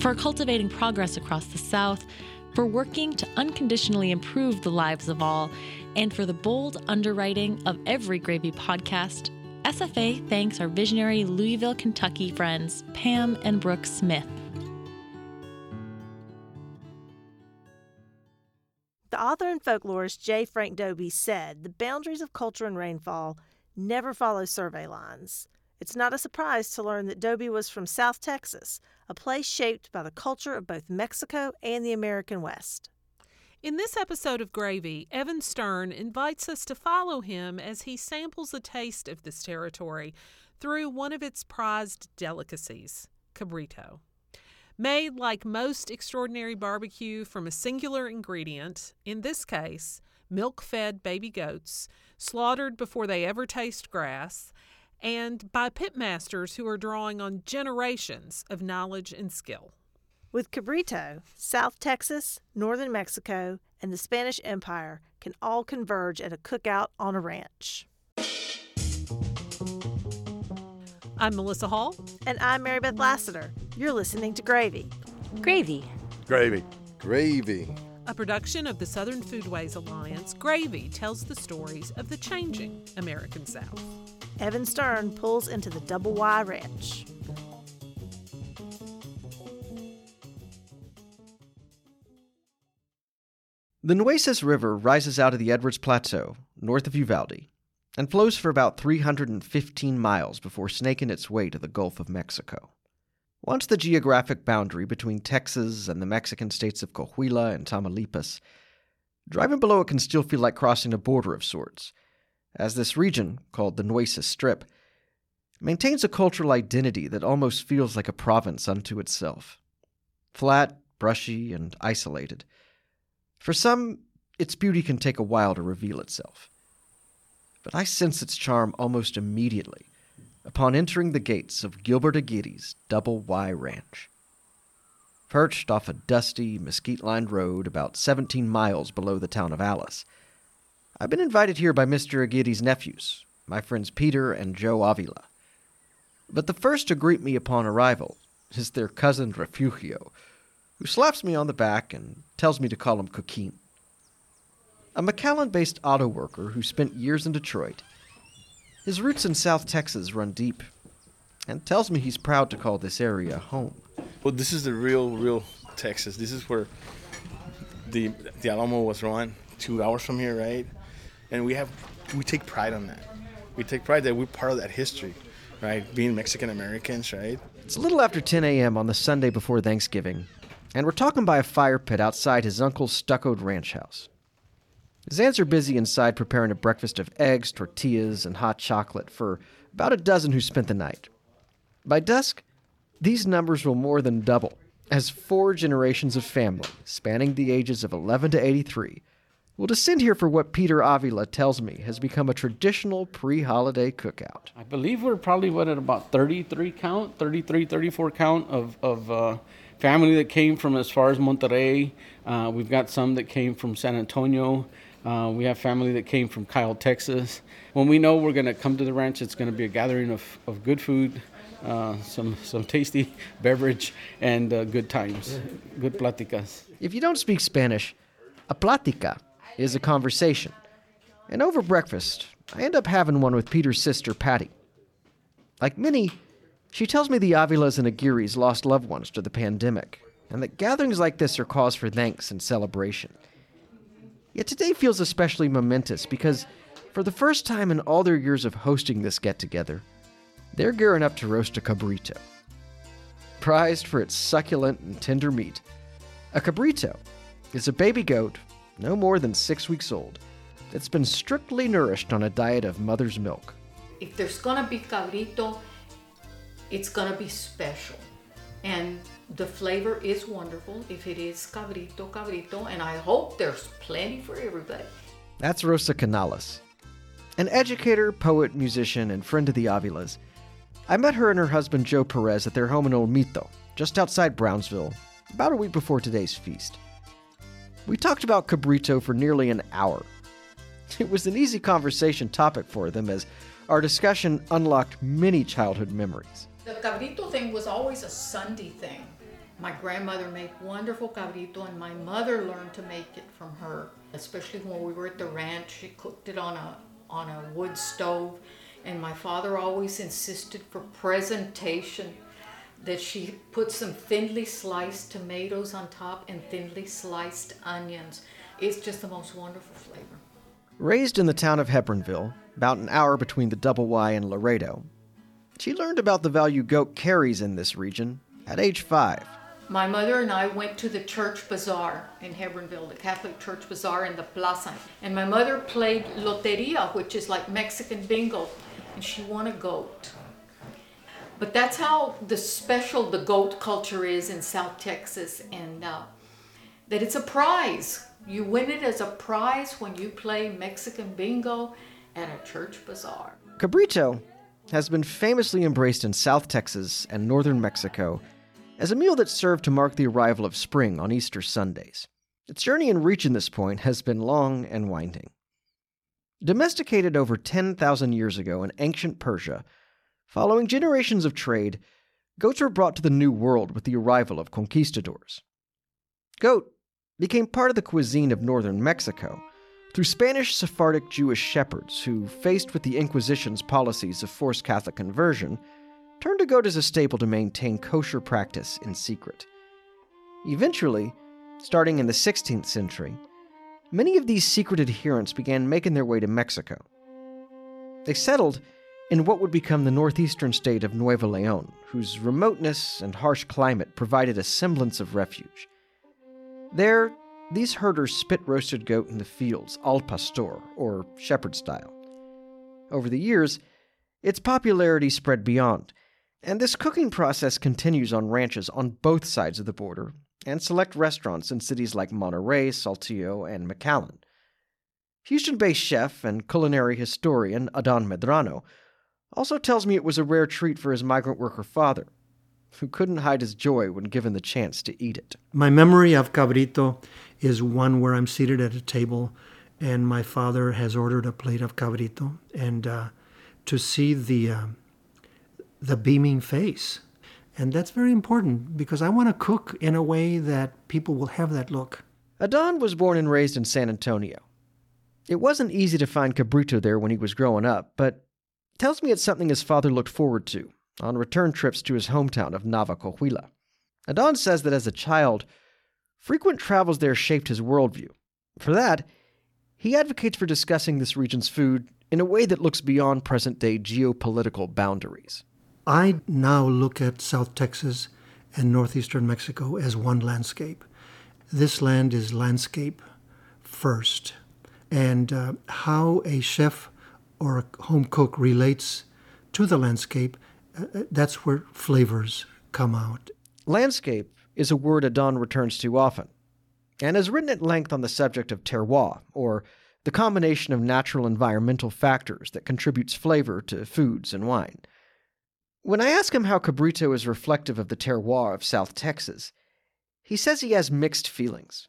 for cultivating progress across the South, for working to unconditionally improve the lives of all, and for the bold underwriting of every Gravy podcast, SFA thanks our visionary Louisville, Kentucky friends, Pam and Brooke Smith. The author and folklorist J. Frank Dobie said the boundaries of culture and rainfall never follow survey lines. It's not a surprise to learn that Dobie was from South Texas, a place shaped by the culture of both Mexico and the American West. In this episode of Gravy, Evan Stern invites us to follow him as he samples a taste of this territory through one of its prized delicacies, cabrito. Made like most extraordinary barbecue from a singular ingredient, in this case, milk fed baby goats, slaughtered before they ever taste grass, and by pitmasters who are drawing on generations of knowledge and skill. With cabrito, South Texas, northern Mexico, and the Spanish Empire can all converge at a cookout on a ranch. I'm Melissa Hall. And I'm Mary Beth Lassiter. You're listening to Gravy. Gravy. Gravy. Gravy. A production of the Southern Foodways Alliance, Gravy tells the stories of the changing American South. Evan Stern pulls into the Double Y Ranch. The Nueces River rises out of the Edwards Plateau, north of Uvalde, and flows for about 315 miles before snaking its way to the Gulf of Mexico. Once the geographic boundary between Texas and the Mexican states of Coahuila and Tamaulipas, driving below it can still feel like crossing a border of sorts, as this region, called the Nueces Strip, maintains a cultural identity that almost feels like a province unto itself. Flat, brushy, and isolated. For some, its beauty can take a while to reveal itself. But I sense its charm almost immediately upon entering the gates of Gilbert Aguirre's Double Y Ranch. Perched off a dusty, mesquite lined road about 17 miles below the town of Alice, I've been invited here by Mr. Aguirre's nephews, my friends Peter and Joe Avila. But the first to greet me upon arrival is their cousin Refugio, who slaps me on the back and tells me to call him Coquin. A McAllen based auto worker who spent years in Detroit, his roots in South Texas run deep, and tells me he's proud to call this area home. Well, this is the real, real Texas. This is where the the Alamo was run, two hours from here, right? And we have we take pride on that. We take pride that we're part of that history, right? Being Mexican Americans, right? It's a little after 10 a.m. on the Sunday before Thanksgiving, and we're talking by a fire pit outside his uncle's stuccoed ranch house. Aunts are busy inside preparing a breakfast of eggs, tortillas, and hot chocolate for about a dozen who spent the night. By dusk, these numbers will more than double, as four generations of family, spanning the ages of 11 to 83, will descend here for what Peter Avila tells me has become a traditional pre holiday cookout. I believe we're probably what at about 33 count, 33, 34 count of, of uh, family that came from as far as Monterrey. Uh, we've got some that came from San Antonio. Uh, we have family that came from Kyle, Texas. When we know we're going to come to the ranch, it's going to be a gathering of, of good food, uh, some some tasty beverage, and uh, good times, good platicas. If you don't speak Spanish, a platica is a conversation. And over breakfast, I end up having one with Peter's sister, Patty. Like many, she tells me the Avilas and Aguirres lost loved ones to the pandemic, and that gatherings like this are cause for thanks and celebration. Yet today feels especially momentous because, for the first time in all their years of hosting this get together, they're gearing up to roast a cabrito. Prized for its succulent and tender meat, a cabrito is a baby goat no more than six weeks old that's been strictly nourished on a diet of mother's milk. If there's gonna be cabrito, it's gonna be special. And the flavor is wonderful if it is cabrito, cabrito, and I hope there's plenty for everybody. That's Rosa Canales, an educator, poet, musician, and friend of the Avilas. I met her and her husband Joe Perez at their home in Olmito, just outside Brownsville, about a week before today's feast. We talked about cabrito for nearly an hour. It was an easy conversation topic for them as our discussion unlocked many childhood memories. The cabrito thing was always a Sunday thing. My grandmother made wonderful cabrito, and my mother learned to make it from her. Especially when we were at the ranch, she cooked it on a on a wood stove, and my father always insisted for presentation that she put some thinly sliced tomatoes on top and thinly sliced onions. It's just the most wonderful flavor. Raised in the town of Hebbronville, about an hour between the Double Y and Laredo, she learned about the value goat carries in this region at age five. My mother and I went to the church bazaar in Hebbronville, the Catholic church bazaar in the plaza. And my mother played loteria, which is like Mexican bingo, and she won a goat. But that's how the special the goat culture is in South Texas, and uh, that it's a prize. You win it as a prize when you play Mexican bingo at a church bazaar. Cabrito has been famously embraced in South Texas and northern Mexico as a meal that served to mark the arrival of spring on Easter Sundays. Its journey in reaching this point has been long and winding. Domesticated over 10,000 years ago in ancient Persia, following generations of trade, goats were brought to the New World with the arrival of conquistadors. Goat became part of the cuisine of northern Mexico through Spanish Sephardic Jewish shepherds who, faced with the Inquisition's policies of forced Catholic conversion, turned to goat as a staple to maintain kosher practice in secret. Eventually, starting in the 16th century, many of these secret adherents began making their way to Mexico. They settled in what would become the northeastern state of Nuevo Leon, whose remoteness and harsh climate provided a semblance of refuge. There, these herders spit roasted goat in the fields, al pastor, or shepherd style. Over the years, its popularity spread beyond, and this cooking process continues on ranches on both sides of the border and select restaurants in cities like Monterrey, Saltillo, and McAllen. Houston based chef and culinary historian Adan Medrano also tells me it was a rare treat for his migrant worker father, who couldn't hide his joy when given the chance to eat it. My memory of cabrito is one where I'm seated at a table and my father has ordered a plate of cabrito, and uh, to see the uh, the beaming face. And that's very important because I want to cook in a way that people will have that look. Adan was born and raised in San Antonio. It wasn't easy to find cabrito there when he was growing up, but tells me it's something his father looked forward to on return trips to his hometown of Nava Coahuila. Adan says that as a child, frequent travels there shaped his worldview. For that, he advocates for discussing this region's food in a way that looks beyond present day geopolitical boundaries. I now look at South Texas and northeastern Mexico as one landscape. This land is landscape first. And uh, how a chef or a home cook relates to the landscape, uh, uh, that's where flavors come out. Landscape is a word Adan returns to often, and has written at length on the subject of terroir, or the combination of natural environmental factors that contributes flavor to foods and wine. When I ask him how Cabrito is reflective of the terroir of South Texas, he says he has mixed feelings.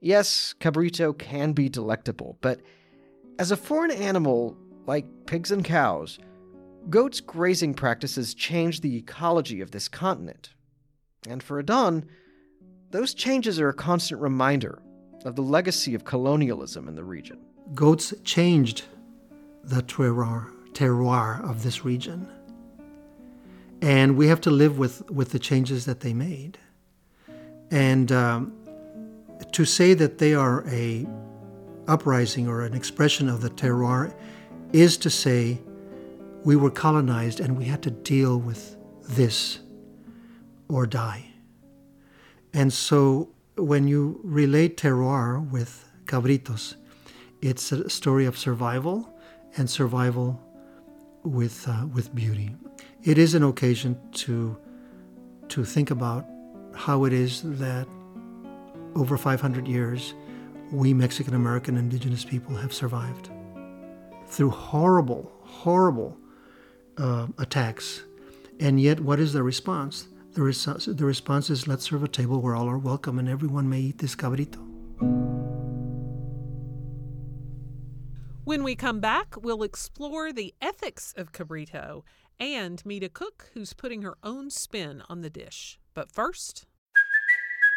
Yes, Cabrito can be delectable, but as a foreign animal, like pigs and cows, goats' grazing practices change the ecology of this continent. And for Adan, those changes are a constant reminder of the legacy of colonialism in the region. Goats changed the terroir, terroir of this region and we have to live with with the changes that they made. And um, to say that they are a uprising or an expression of the terroir is to say we were colonized and we had to deal with this or die. And so when you relate terroir with cabritos, it's a story of survival and survival with, uh, with beauty it is an occasion to to think about how it is that over 500 years we Mexican American indigenous people have survived through horrible, horrible uh, attacks. And yet, what is the response? The, res- the response is let's serve a table where all are welcome and everyone may eat this cabrito. When we come back, we'll explore the ethics of cabrito and meet a cook who's putting her own spin on the dish. But first,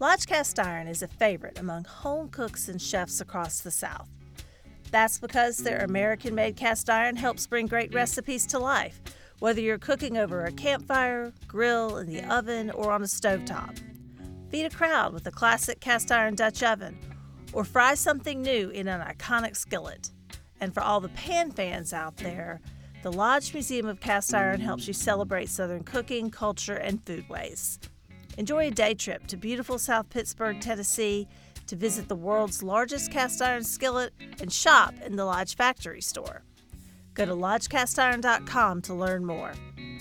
Lodge Cast Iron is a favorite among home cooks and chefs across the South. That's because their American made cast iron helps bring great recipes to life, whether you're cooking over a campfire, grill, in the oven, or on a stovetop. Feed a crowd with a classic cast iron Dutch oven, or fry something new in an iconic skillet. And for all the pan fans out there, the Lodge Museum of Cast Iron helps you celebrate Southern cooking, culture, and foodways. Enjoy a day trip to beautiful South Pittsburgh, Tennessee, to visit the world's largest cast iron skillet and shop in the Lodge Factory store. Go to lodgecastiron.com to learn more.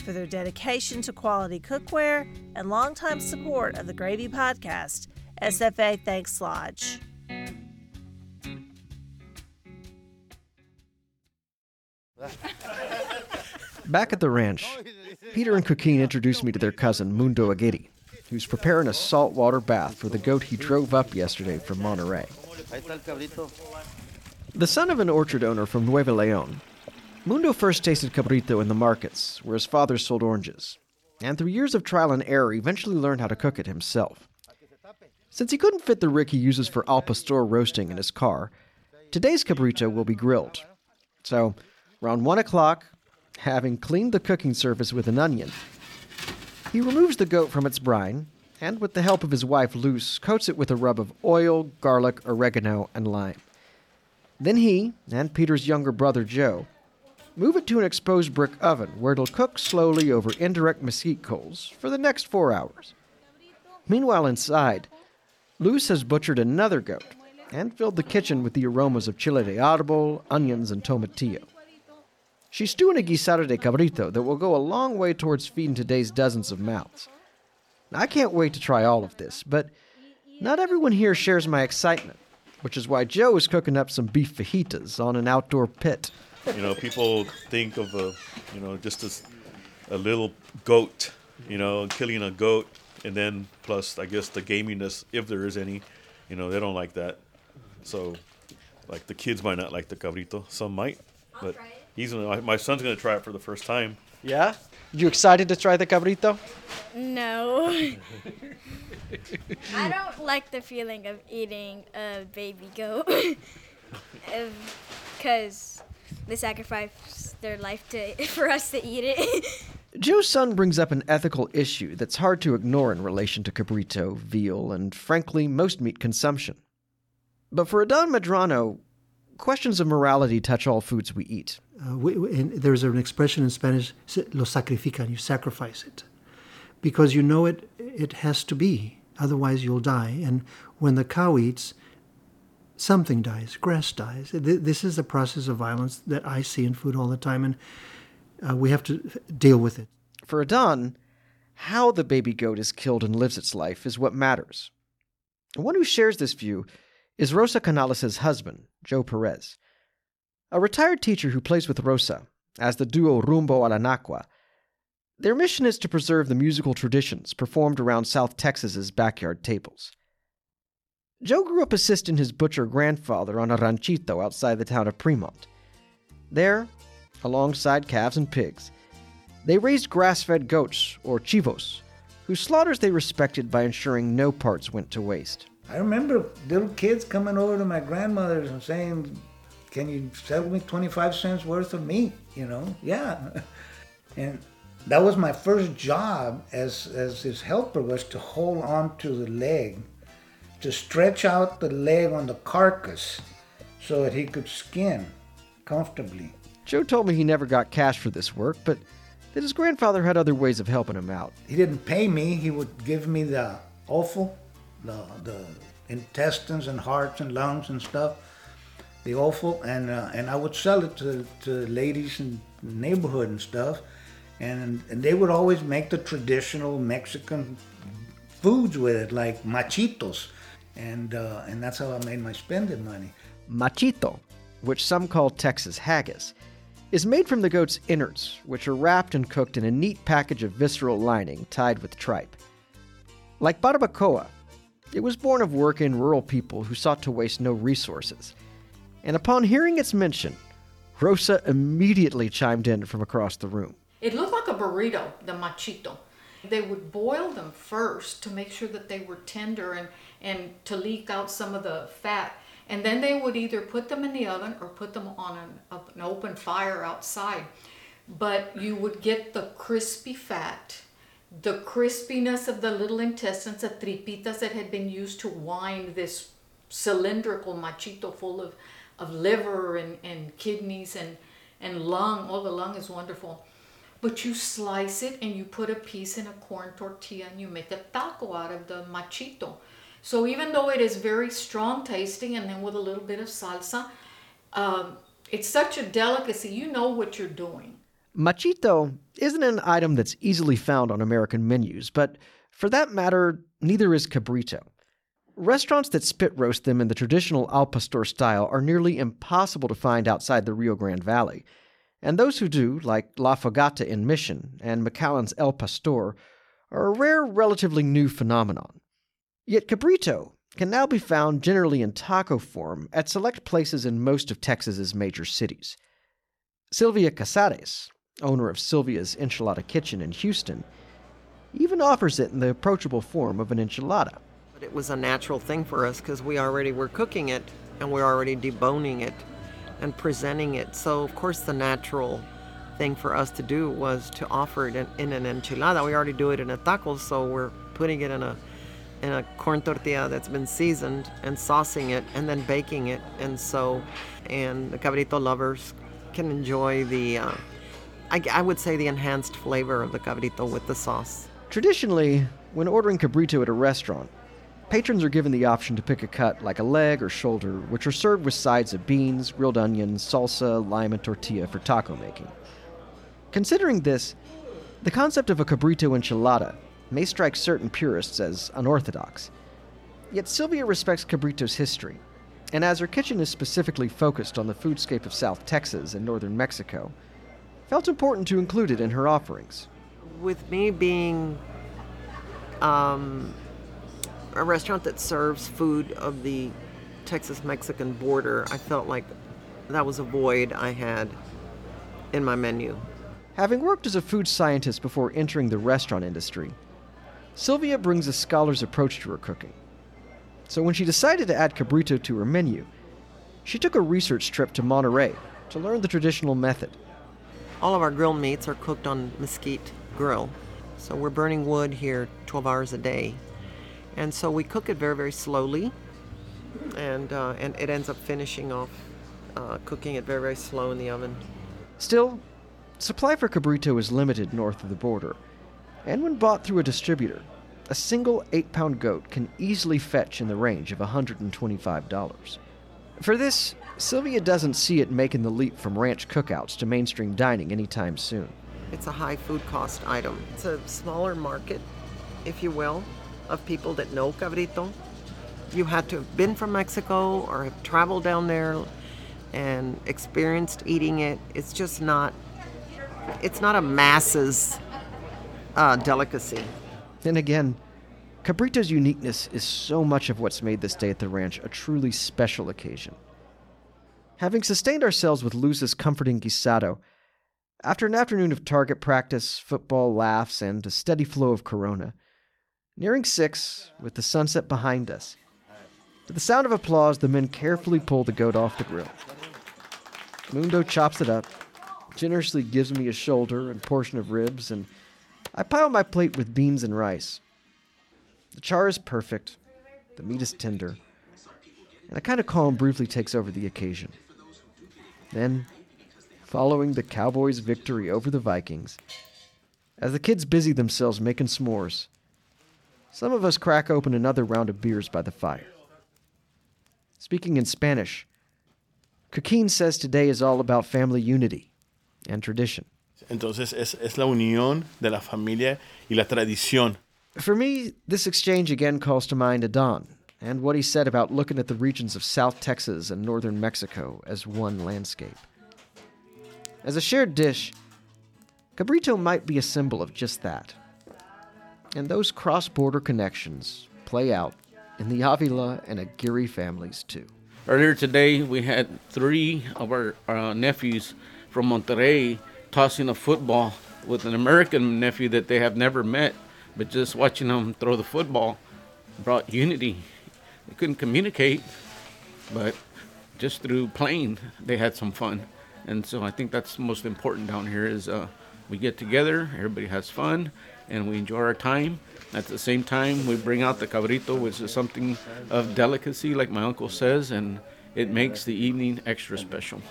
For their dedication to quality cookware and longtime support of the Gravy Podcast, SFA thanks Lodge. Back at the ranch, Peter and Coquin introduced me to their cousin, Mundo Aguirre, who's preparing a saltwater bath for the goat he drove up yesterday from Monterrey. The son of an orchard owner from Nuevo Leon, Mundo first tasted cabrito in the markets, where his father sold oranges, and through years of trial and error, eventually learned how to cook it himself. Since he couldn't fit the rick he uses for al pastor roasting in his car, today's cabrito will be grilled. So, around 1 o'clock, having cleaned the cooking surface with an onion, he removes the goat from its brine, and with the help of his wife Luz, coats it with a rub of oil, garlic, oregano, and lime. Then he, and Peter's younger brother Joe, move it to an exposed brick oven where it'll cook slowly over indirect mesquite coals for the next four hours. Meanwhile, inside, Luz has butchered another goat and filled the kitchen with the aromas of chile de árbol, onions, and tomatillo. She's stewing a guisado de cabrito that will go a long way towards feeding today's dozens of mouths. I can't wait to try all of this, but not everyone here shares my excitement, which is why Joe is cooking up some beef fajitas on an outdoor pit. You know, people think of a, you know, just as a little goat, you know, killing a goat, and then plus, I guess, the gaminess, if there is any, you know, they don't like that. So, like, the kids might not like the cabrito. Some might, but he's gonna, my son's gonna try it for the first time. Yeah? You excited to try the cabrito? No. I don't like the feeling of eating a baby goat because they sacrifice their life to for us to eat it. Joe's son brings up an ethical issue that's hard to ignore in relation to cabrito, veal, and frankly, most meat consumption. But for Adan Medrano, questions of morality touch all foods we eat. Uh, we, and there's an expression in Spanish, lo sacrifican, you sacrifice it. Because you know it, it has to be, otherwise you'll die. And when the cow eats, something dies, grass dies. This is a process of violence that I see in food all the time, and uh, we have to deal with it. For Adan, how the baby goat is killed and lives its life is what matters. One who shares this view is Rosa Canales' husband, Joe Perez. A retired teacher who plays with Rosa as the duo Rumbo a la Nacua. Their mission is to preserve the musical traditions performed around South Texas's backyard tables. Joe grew up assisting his butcher grandfather on a ranchito outside the town of Fremont. There, alongside calves and pigs, they raised grass fed goats, or chivos, whose slaughters they respected by ensuring no parts went to waste. I remember little kids coming over to my grandmother's and saying, "Can you sell me 25 cents worth of meat?" You know, yeah. And that was my first job as as his helper was to hold on to the leg, to stretch out the leg on the carcass, so that he could skin comfortably. Joe told me he never got cash for this work, but that his grandfather had other ways of helping him out. He didn't pay me. He would give me the offal, the the intestines and hearts and lungs and stuff, the offal, and uh, and I would sell it to to ladies in the neighborhood and stuff, and and they would always make the traditional Mexican foods with it, like machitos, and uh, and that's how I made my spending money. Machito, which some call Texas haggis, is made from the goat's innards, which are wrapped and cooked in a neat package of visceral lining tied with tripe. Like barbacoa, it was born of working rural people who sought to waste no resources. And upon hearing its mention, Rosa immediately chimed in from across the room. It looked like a burrito, the machito. They would boil them first to make sure that they were tender and, and to leak out some of the fat. And then they would either put them in the oven or put them on an, an open fire outside. But you would get the crispy fat, the crispiness of the little intestines, the tripitas that had been used to wind this cylindrical machito full of, of liver and, and kidneys and, and lung. Oh, the lung is wonderful but you slice it and you put a piece in a corn tortilla and you make a taco out of the machito. So even though it is very strong tasting and then with a little bit of salsa, um, it's such a delicacy. You know what you're doing. Machito isn't an item that's easily found on American menus, but for that matter, neither is cabrito. Restaurants that spit roast them in the traditional al pastor style are nearly impossible to find outside the Rio Grande Valley. And those who do, like La Fogata in Mission and McAllen's El Pastor, are a rare, relatively new phenomenon. Yet cabrito can now be found generally in taco form at select places in most of Texas's major cities. Sylvia Casares, owner of Sylvia's Enchilada Kitchen in Houston, even offers it in the approachable form of an enchilada. It was a natural thing for us because we already were cooking it and we're already deboning it and presenting it. So, of course, the natural thing for us to do was to offer it in, in, an enchilada. We already do it in a taco, so we're putting it in a in a corn tortilla that's been seasoned and saucing it and then baking it. And so, and the cabrito lovers can enjoy the, uh, I, I would say, the enhanced flavor of the cabrito with the sauce. Traditionally, when ordering cabrito at a restaurant, Patrons are given the option to pick a cut like a leg or shoulder, which are served with sides of beans, grilled onions, salsa, lime, and tortilla for taco making. Considering this, the concept of a cabrito enchilada may strike certain purists as unorthodox. Yet Sylvia respects cabrito's history, and as her kitchen is specifically focused on the foodscape of South Texas and northern Mexico, felt important to include it in her offerings. With me being um, a restaurant that serves food of the Texas Mexican border, I felt like that was a void I had in my menu. Having worked as a food scientist before entering the restaurant industry, Sylvia brings a scholar's approach to her cooking. So when she decided to add cabrito to her menu, she took a research trip to Monterrey to learn the traditional method. All of our grilled meats are cooked on mesquite grill. So we're burning wood here 12 hours a day and so we cook it very, very slowly, and uh, and it ends up finishing off uh, cooking it very, very slow in the oven. Still, supply for cabrito is limited north of the border, and when bought through a distributor, a single eight-pound goat can easily fetch in the range of $125. For this, Sylvia doesn't see it making the leap from ranch cookouts to mainstream dining anytime soon. It's a high food cost item. It's a smaller market, if you will of people that know cabrito. You had to have been from Mexico or have traveled down there and experienced eating it. It's just not. It's not a masses uh, delicacy. And again, cabrito's uniqueness is so much of what's made this day at the ranch a truly special occasion. Having sustained ourselves with Luz's comforting guisado, after an afternoon of target practice, football laughs, and a steady flow of Corona, Nearing six, with the sunset behind us, to the sound of applause, the men carefully pull the goat off the grill. Mundo chops it up, generously gives me a shoulder and portion of ribs, and I pile my plate with beans and rice. The char is perfect, the meat is tender, and a kind of calm briefly takes over the occasion. Then, following the Cowboys' victory over the Vikings, as the kids busy themselves making s'mores, some of us crack open another round of beers by the fire. Speaking in Spanish, Coquín says today is all about family unity and tradition. Entonces es, es la unión de la familia y la tradición. For me, this exchange again calls to mind Adan and what he said about looking at the regions of South Texas and northern Mexico as one landscape. As a shared dish, cabrito might be a symbol of just that. And those cross border connections play out in the Avila and Aguirre families too. Earlier today, we had three of our uh, nephews from Monterrey tossing a football with an American nephew that they have never met, but just watching them throw the football brought unity. They couldn't communicate, but just through playing, they had some fun. And so I think that's most important down here is uh, we get together, everybody has fun, and we enjoy our time. At the same time, we bring out the cabrito, which is something of delicacy, like my uncle says, and it makes the evening extra special.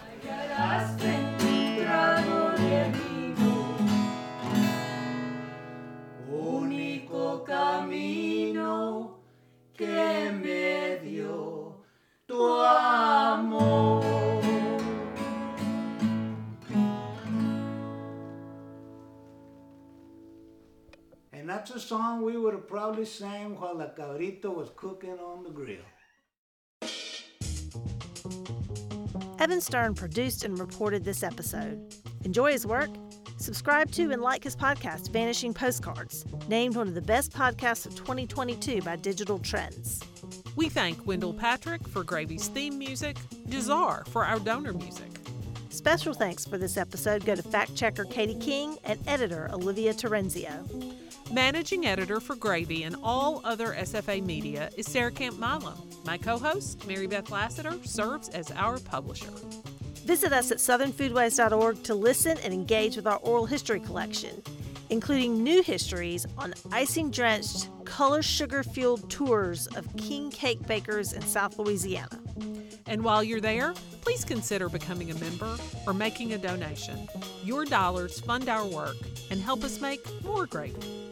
That's a song we would have probably sang while the cabrito was cooking on the grill. Evan Stern produced and reported this episode. Enjoy his work? Subscribe to and like his podcast, Vanishing Postcards, named one of the best podcasts of 2022 by Digital Trends. We thank Wendell Patrick for Gravy's theme music, Jazar for our donor music. Special thanks for this episode go to fact checker Katie King and editor Olivia Terenzio. Managing editor for Gravy and all other SFA media is Sara Camp Milam. My co host, Mary Beth Lassiter, serves as our publisher. Visit us at southernfoodways.org to listen and engage with our oral history collection, including new histories on icing drenched, color sugar fueled tours of king cake bakers in South Louisiana. And while you're there, please consider becoming a member or making a donation. Your dollars fund our work and help us make more gravy.